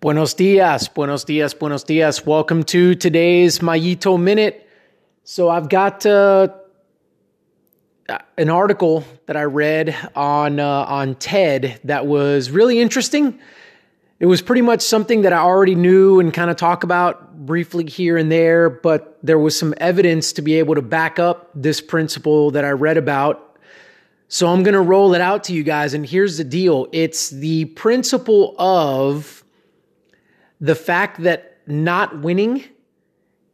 Buenos dias, buenos dias, buenos dias. Welcome to today's Mayito Minute. So I've got uh, an article that I read on uh, on TED that was really interesting. It was pretty much something that I already knew and kind of talk about briefly here and there, but there was some evidence to be able to back up this principle that I read about. So I'm going to roll it out to you guys. And here's the deal it's the principle of the fact that not winning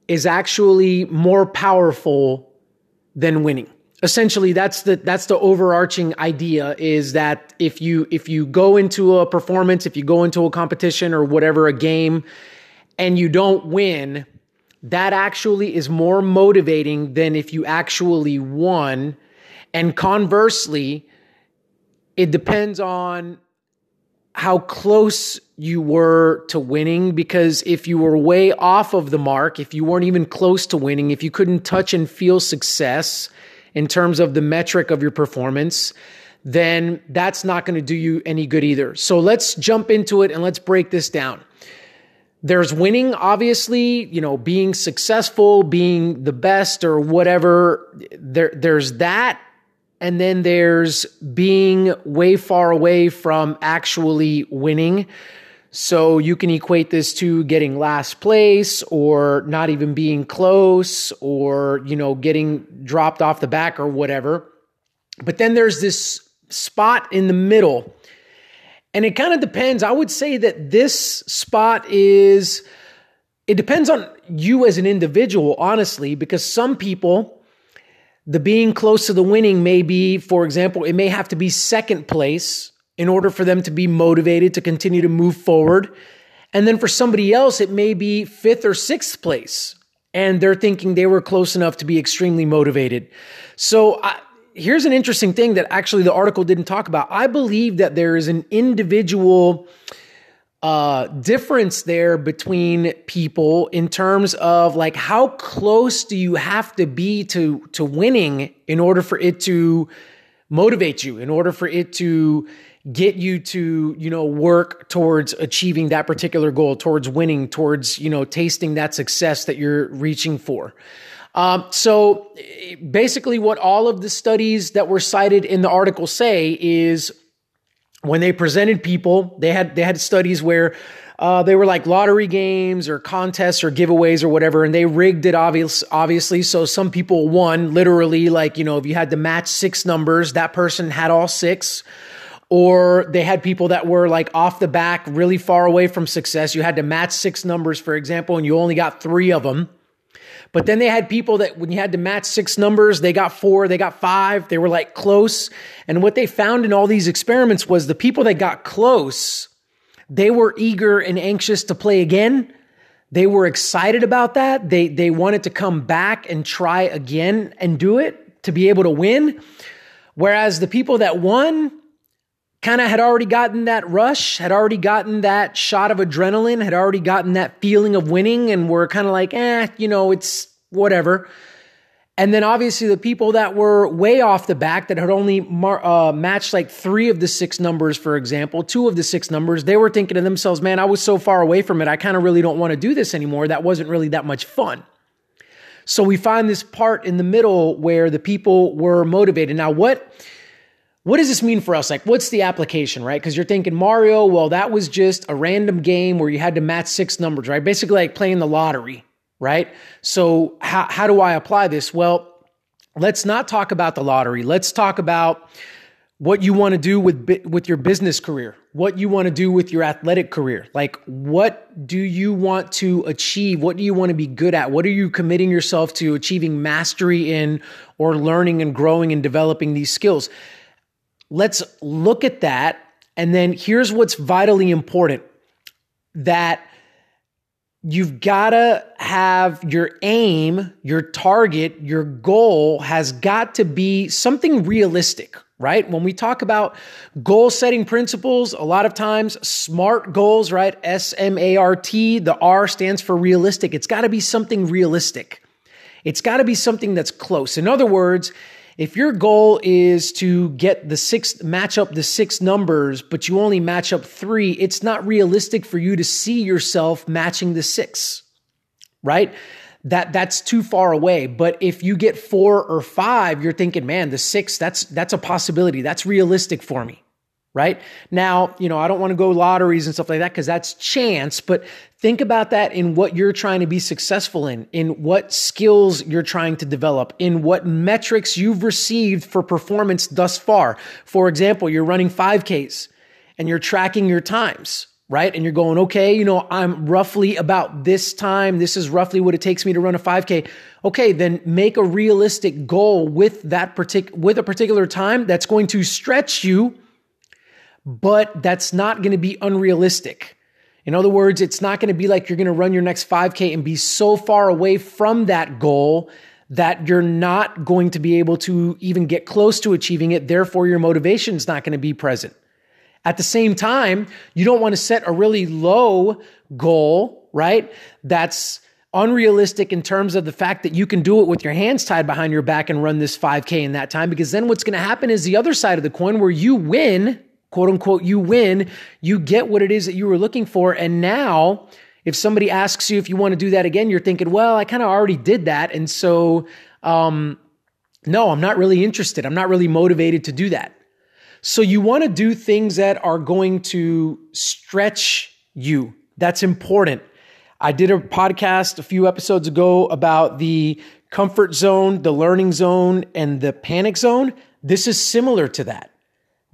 is actually more powerful than winning. Essentially, that's the that's the overarching idea is that if you if you go into a performance, if you go into a competition or whatever, a game, and you don't win, that actually is more motivating than if you actually won. And conversely, it depends on how close you were to winning because if you were way off of the mark, if you weren't even close to winning, if you couldn't touch and feel success in terms of the metric of your performance, then that's not going to do you any good either. So let's jump into it and let's break this down. There's winning, obviously, you know, being successful, being the best or whatever. There, there's that and then there's being way far away from actually winning. So you can equate this to getting last place or not even being close or, you know, getting dropped off the back or whatever. But then there's this spot in the middle. And it kind of depends. I would say that this spot is, it depends on you as an individual, honestly, because some people, the being close to the winning may be, for example, it may have to be second place in order for them to be motivated to continue to move forward. And then for somebody else, it may be fifth or sixth place. And they're thinking they were close enough to be extremely motivated. So I, here's an interesting thing that actually the article didn't talk about. I believe that there is an individual uh, difference there between people in terms of like how close do you have to be to to winning in order for it to motivate you in order for it to get you to you know work towards achieving that particular goal towards winning towards you know tasting that success that you're reaching for? Um, so basically what all of the studies that were cited in the article say is when they presented people, they had they had studies where uh, they were like lottery games or contests or giveaways or whatever, and they rigged it obvious, obviously. So some people won literally, like you know, if you had to match six numbers, that person had all six. Or they had people that were like off the back, really far away from success. You had to match six numbers, for example, and you only got three of them. But then they had people that when you had to match six numbers, they got four, they got five, they were like close. And what they found in all these experiments was the people that got close, they were eager and anxious to play again. They were excited about that. They, they wanted to come back and try again and do it to be able to win. Whereas the people that won, kind of had already gotten that rush, had already gotten that shot of adrenaline, had already gotten that feeling of winning, and were kind of like, eh, you know, it's whatever. And then obviously the people that were way off the back that had only mar- uh, matched like three of the six numbers, for example, two of the six numbers, they were thinking to themselves, man, I was so far away from it. I kind of really don't want to do this anymore. That wasn't really that much fun. So we find this part in the middle where the people were motivated. Now, what what does this mean for us? Like, what's the application, right? Because you're thinking Mario, well, that was just a random game where you had to match six numbers, right? Basically, like playing the lottery, right? So, how, how do I apply this? Well, let's not talk about the lottery. Let's talk about what you want to do with with your business career, what you want to do with your athletic career. Like what do you want to achieve? What do you want to be good at? What are you committing yourself to achieving mastery in or learning and growing and developing these skills? Let's look at that. And then here's what's vitally important that you've got to have your aim, your target, your goal has got to be something realistic, right? When we talk about goal setting principles, a lot of times SMART goals, right? S M A R T, the R stands for realistic. It's got to be something realistic. It's got to be something that's close. In other words, If your goal is to get the six, match up the six numbers, but you only match up three, it's not realistic for you to see yourself matching the six, right? That, that's too far away. But if you get four or five, you're thinking, man, the six, that's, that's a possibility. That's realistic for me right? Now, you know, I don't want to go lotteries and stuff like that because that's chance, but think about that in what you're trying to be successful in, in what skills you're trying to develop, in what metrics you've received for performance thus far. For example, you're running 5Ks and you're tracking your times. Right. And you're going, okay, you know, I'm roughly about this time. This is roughly what it takes me to run a 5K. Okay. Then make a realistic goal with that particular, with a particular time that's going to stretch you but that's not going to be unrealistic. In other words, it's not going to be like you're going to run your next 5K and be so far away from that goal that you're not going to be able to even get close to achieving it. Therefore, your motivation is not going to be present. At the same time, you don't want to set a really low goal, right? That's unrealistic in terms of the fact that you can do it with your hands tied behind your back and run this 5K in that time, because then what's going to happen is the other side of the coin where you win quote unquote, you win, you get what it is that you were looking for. And now, if somebody asks you if you want to do that again, you're thinking, well, I kind of already did that. And so, um, no, I'm not really interested. I'm not really motivated to do that. So you want to do things that are going to stretch you. That's important. I did a podcast a few episodes ago about the comfort zone, the learning zone, and the panic zone. This is similar to that.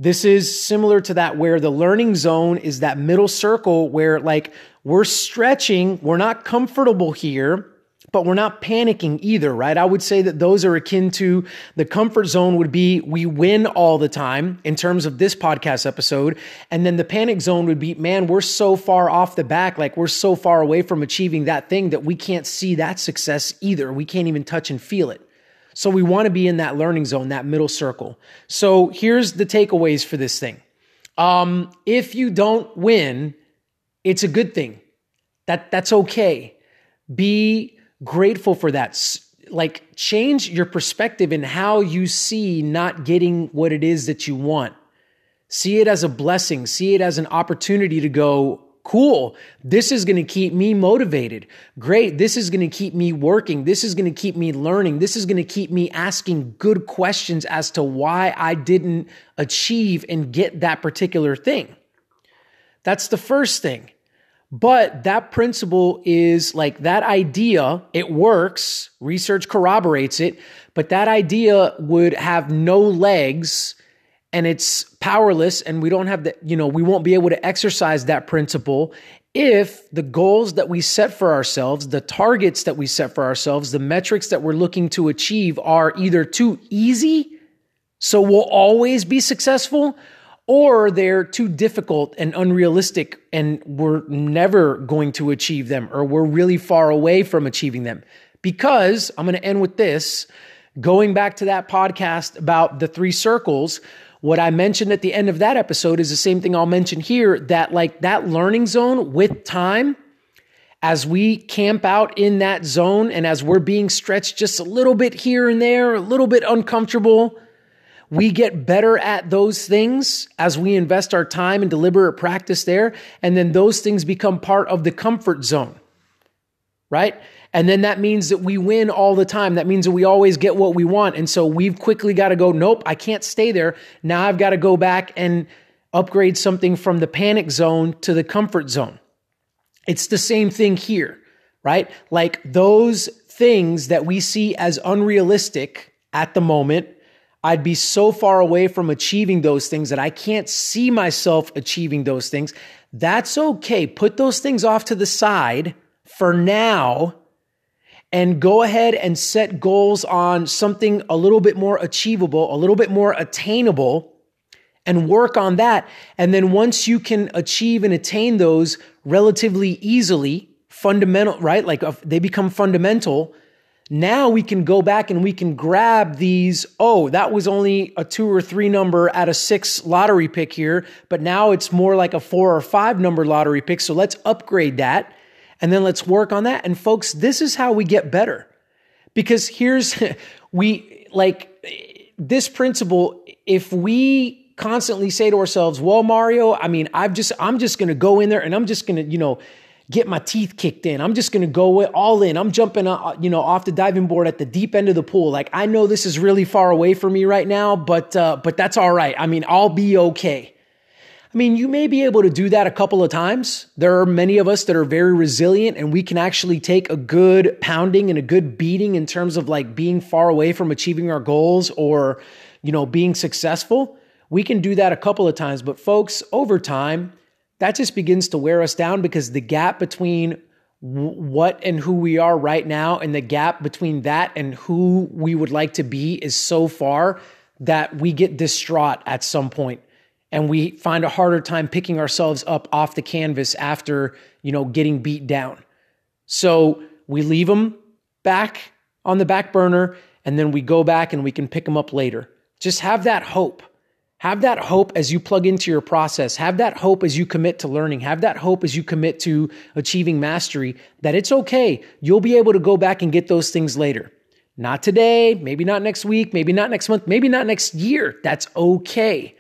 This is similar to that where the learning zone is that middle circle where like we're stretching, we're not comfortable here, but we're not panicking either, right? I would say that those are akin to the comfort zone would be we win all the time in terms of this podcast episode. And then the panic zone would be, man, we're so far off the back, like we're so far away from achieving that thing that we can't see that success either. We can't even touch and feel it. So we want to be in that learning zone, that middle circle. So here's the takeaways for this thing. Um, if you don't win, it's a good thing. That that's okay. Be grateful for that. Like change your perspective in how you see not getting what it is that you want. See it as a blessing. See it as an opportunity to go, Cool. This is going to keep me motivated. Great. This is going to keep me working. This is going to keep me learning. This is going to keep me asking good questions as to why I didn't achieve and get that particular thing. That's the first thing. But that principle is like that idea, it works. Research corroborates it. But that idea would have no legs and it's powerless and we don't have the you know we won't be able to exercise that principle if the goals that we set for ourselves the targets that we set for ourselves the metrics that we're looking to achieve are either too easy so we'll always be successful or they're too difficult and unrealistic and we're never going to achieve them or we're really far away from achieving them. Because i'm going to end with this going back to that podcast about the three circles what I mentioned at the end of that episode is the same thing I'll mention here that like that learning zone with time, as we camp out in that zone and as we're being stretched just a little bit here and there, a little bit uncomfortable, we get better at those things as we invest our time and deliberate practice there. And then those things become part of the comfort zone, right? And then that means that we win all the time. That means that we always get what we want. And so we've quickly got to go, nope, I can't stay there. Now I've got to go back and upgrade something from the panic zone to the comfort zone. It's the same thing here, right? Like those things that we see as unrealistic at the moment, I'd be so far away from achieving those things that I can't see myself achieving those things. That's okay. Put those things off to the side for now and go ahead and set goals on something a little bit more achievable, a little bit more attainable, and work on that. And then once you can achieve and attain those relatively easily, fundamental, right? Like they become fundamental. Now we can go back and we can grab these. Oh, that was only a two or three number at a six lottery pick here, but now it's more like a four or five number lottery pick. So let's upgrade that and then let's work on that. And folks, this is how we get better. Because here's, we like, this principle, if we constantly say to ourselves, well, Mario, I mean, I've just, I'm just going to go in there and I'm just going to, you know, get my teeth kicked in. I'm just going to go all in. I'm jumping, uh, you know, off the diving board at the deep end of the pool. Like I know this is really far away from me right now, but, uh, but that's all right. I mean, I'll be okay. I mean, you may be able to do that a couple of times. There are many of us that are very resilient and we can actually take a good pounding and a good beating in terms of like being far away from achieving our goals or, you know, being successful. We can do that a couple of times, but folks, over time, that just begins to wear us down because the gap between what and who we are right now and the gap between that and who we would like to be is so far that we get distraught at some point and we find a harder time picking ourselves up off the canvas after, you know, getting beat down. So we leave them back on the back burner and then we go back and we can pick them up later. Just have that hope. Have that hope as you plug into your process. Have that hope as you commit to learning. Have that hope as you commit to achieving mastery that it's okay. You'll be able to go back and get those things later. Not today, maybe not next week, maybe not next month, maybe not next year. That's okay.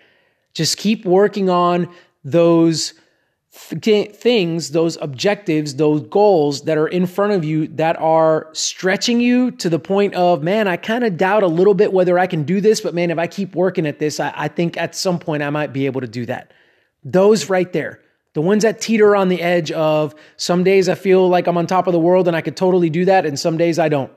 Just keep working on those th- things, those objectives, those goals that are in front of you that are stretching you to the point of, man, I kind of doubt a little bit whether I can do this, but man, if I keep working at this, I, I think at some point I might be able to do that. Those right there. The ones that teeter on the edge of some days I feel like I'm on top of the world and I could totally do that, and some days I don't.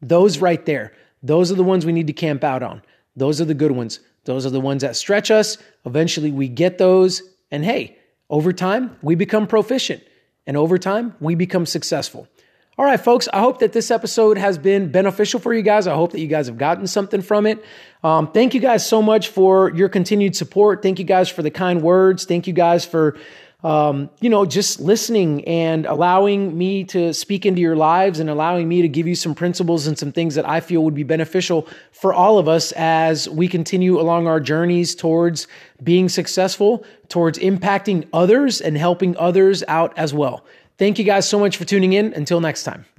Those right there. Those are the ones we need to camp out on. Those are the good ones. Those are the ones that stretch us. Eventually we get those. And hey, over time, we become proficient. And over time, we become successful. All right, folks, I hope that this episode has been beneficial for you guys. I hope that you guys have gotten something from it. Um, thank you guys so much for your continued support. Thank you guys for the kind words. Thank you guys for um, you know, just listening and allowing me to speak into your lives and allowing me to give you some principles and some things that I feel would be beneficial for all of us as we continue along our journeys towards being successful, towards impacting others and helping others out as well. Thank you guys so much for tuning in. Until next time.